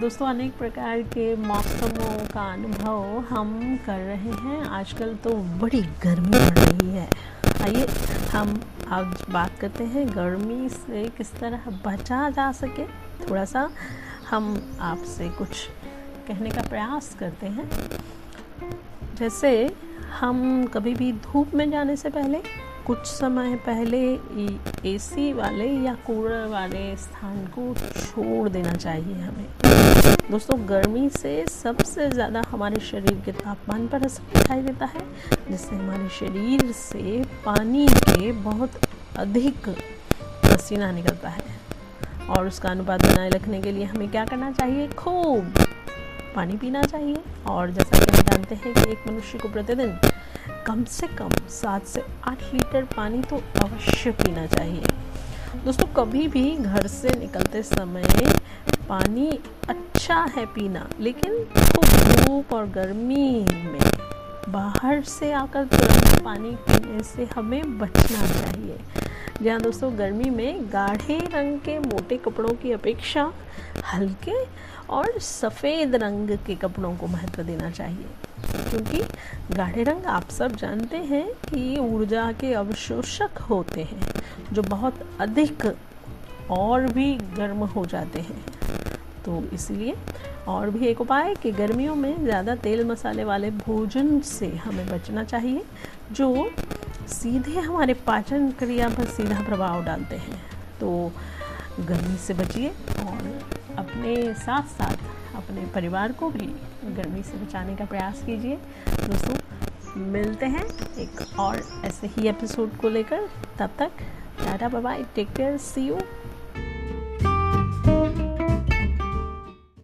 दोस्तों, अनेक प्रकार के मौसमों का अनुभव हम कर रहे हैं। आजकल तो बड़ी गर्मी बढ़ रही है। आइए, हम आज बात करते हैं गर्मी से किस तरह बचा जा सके। थोड़ा सा हम आपसे कुछ कहने का प्रयास करते हैं। जैसे, हम कभी भी धूप में जाने से पहले कुछ समय पहले एसी वाले या कूलर वाले स्थान को छोड़ देना चाहिए हमें। दोस्तों, गर्मी से सबसे ज़्यादा हमारे शरीर के तापमान पर असर दिखाई देता है, जिससे हमारे शरीर से पानी के बहुत अधिक पसीना निकलता है। और उसका अनुपात बनाए रखने के लिए हमें क्या करना चाहिए? खूब। पानी पीना चाहिए। और जैसा कि हम जानते हैं कि एक मनुष्य को प्रतिदिन कम से कम सात से आठ लीटर पानी तो अवश्य पीना चाहिए। दोस्तों, कभी भी घर से निकलते समय पानी अच्छा है पीना, लेकिन धूप और गर्मी में बाहर से आकर तुरंत पानी पीने से हमें बचना चाहिए। जहाँ दोस्तों गर्मी में गाढ़े रंग के मोटे कपड़ों की अपेक्षा हल्के और सफ़ेद रंग के कपड़ों को महत्व देना चाहिए। क्योंकि गाढ़े रंग आप सब जानते हैं कि ऊर्जा के अवशोषक होते हैं, जो बहुत अधिक और भी गर्म हो जाते हैं। तो इसलिए और भी एक उपाय कि गर्मियों में ज़्यादा तेल मसाले वाले भोजन से हमें बचना चाहिए, जो सीधे हमारे पाचन क्रिया पर सीधा प्रभाव डालते हैं। तो गर्मी से बचिए और अपने साथ साथ अपने परिवार को भी गर्मी से बचाने का प्रयास कीजिए। दोस्तों, मिलते हैं एक और ऐसे ही एपिसोड को लेकर। तब तक tata bye take care see you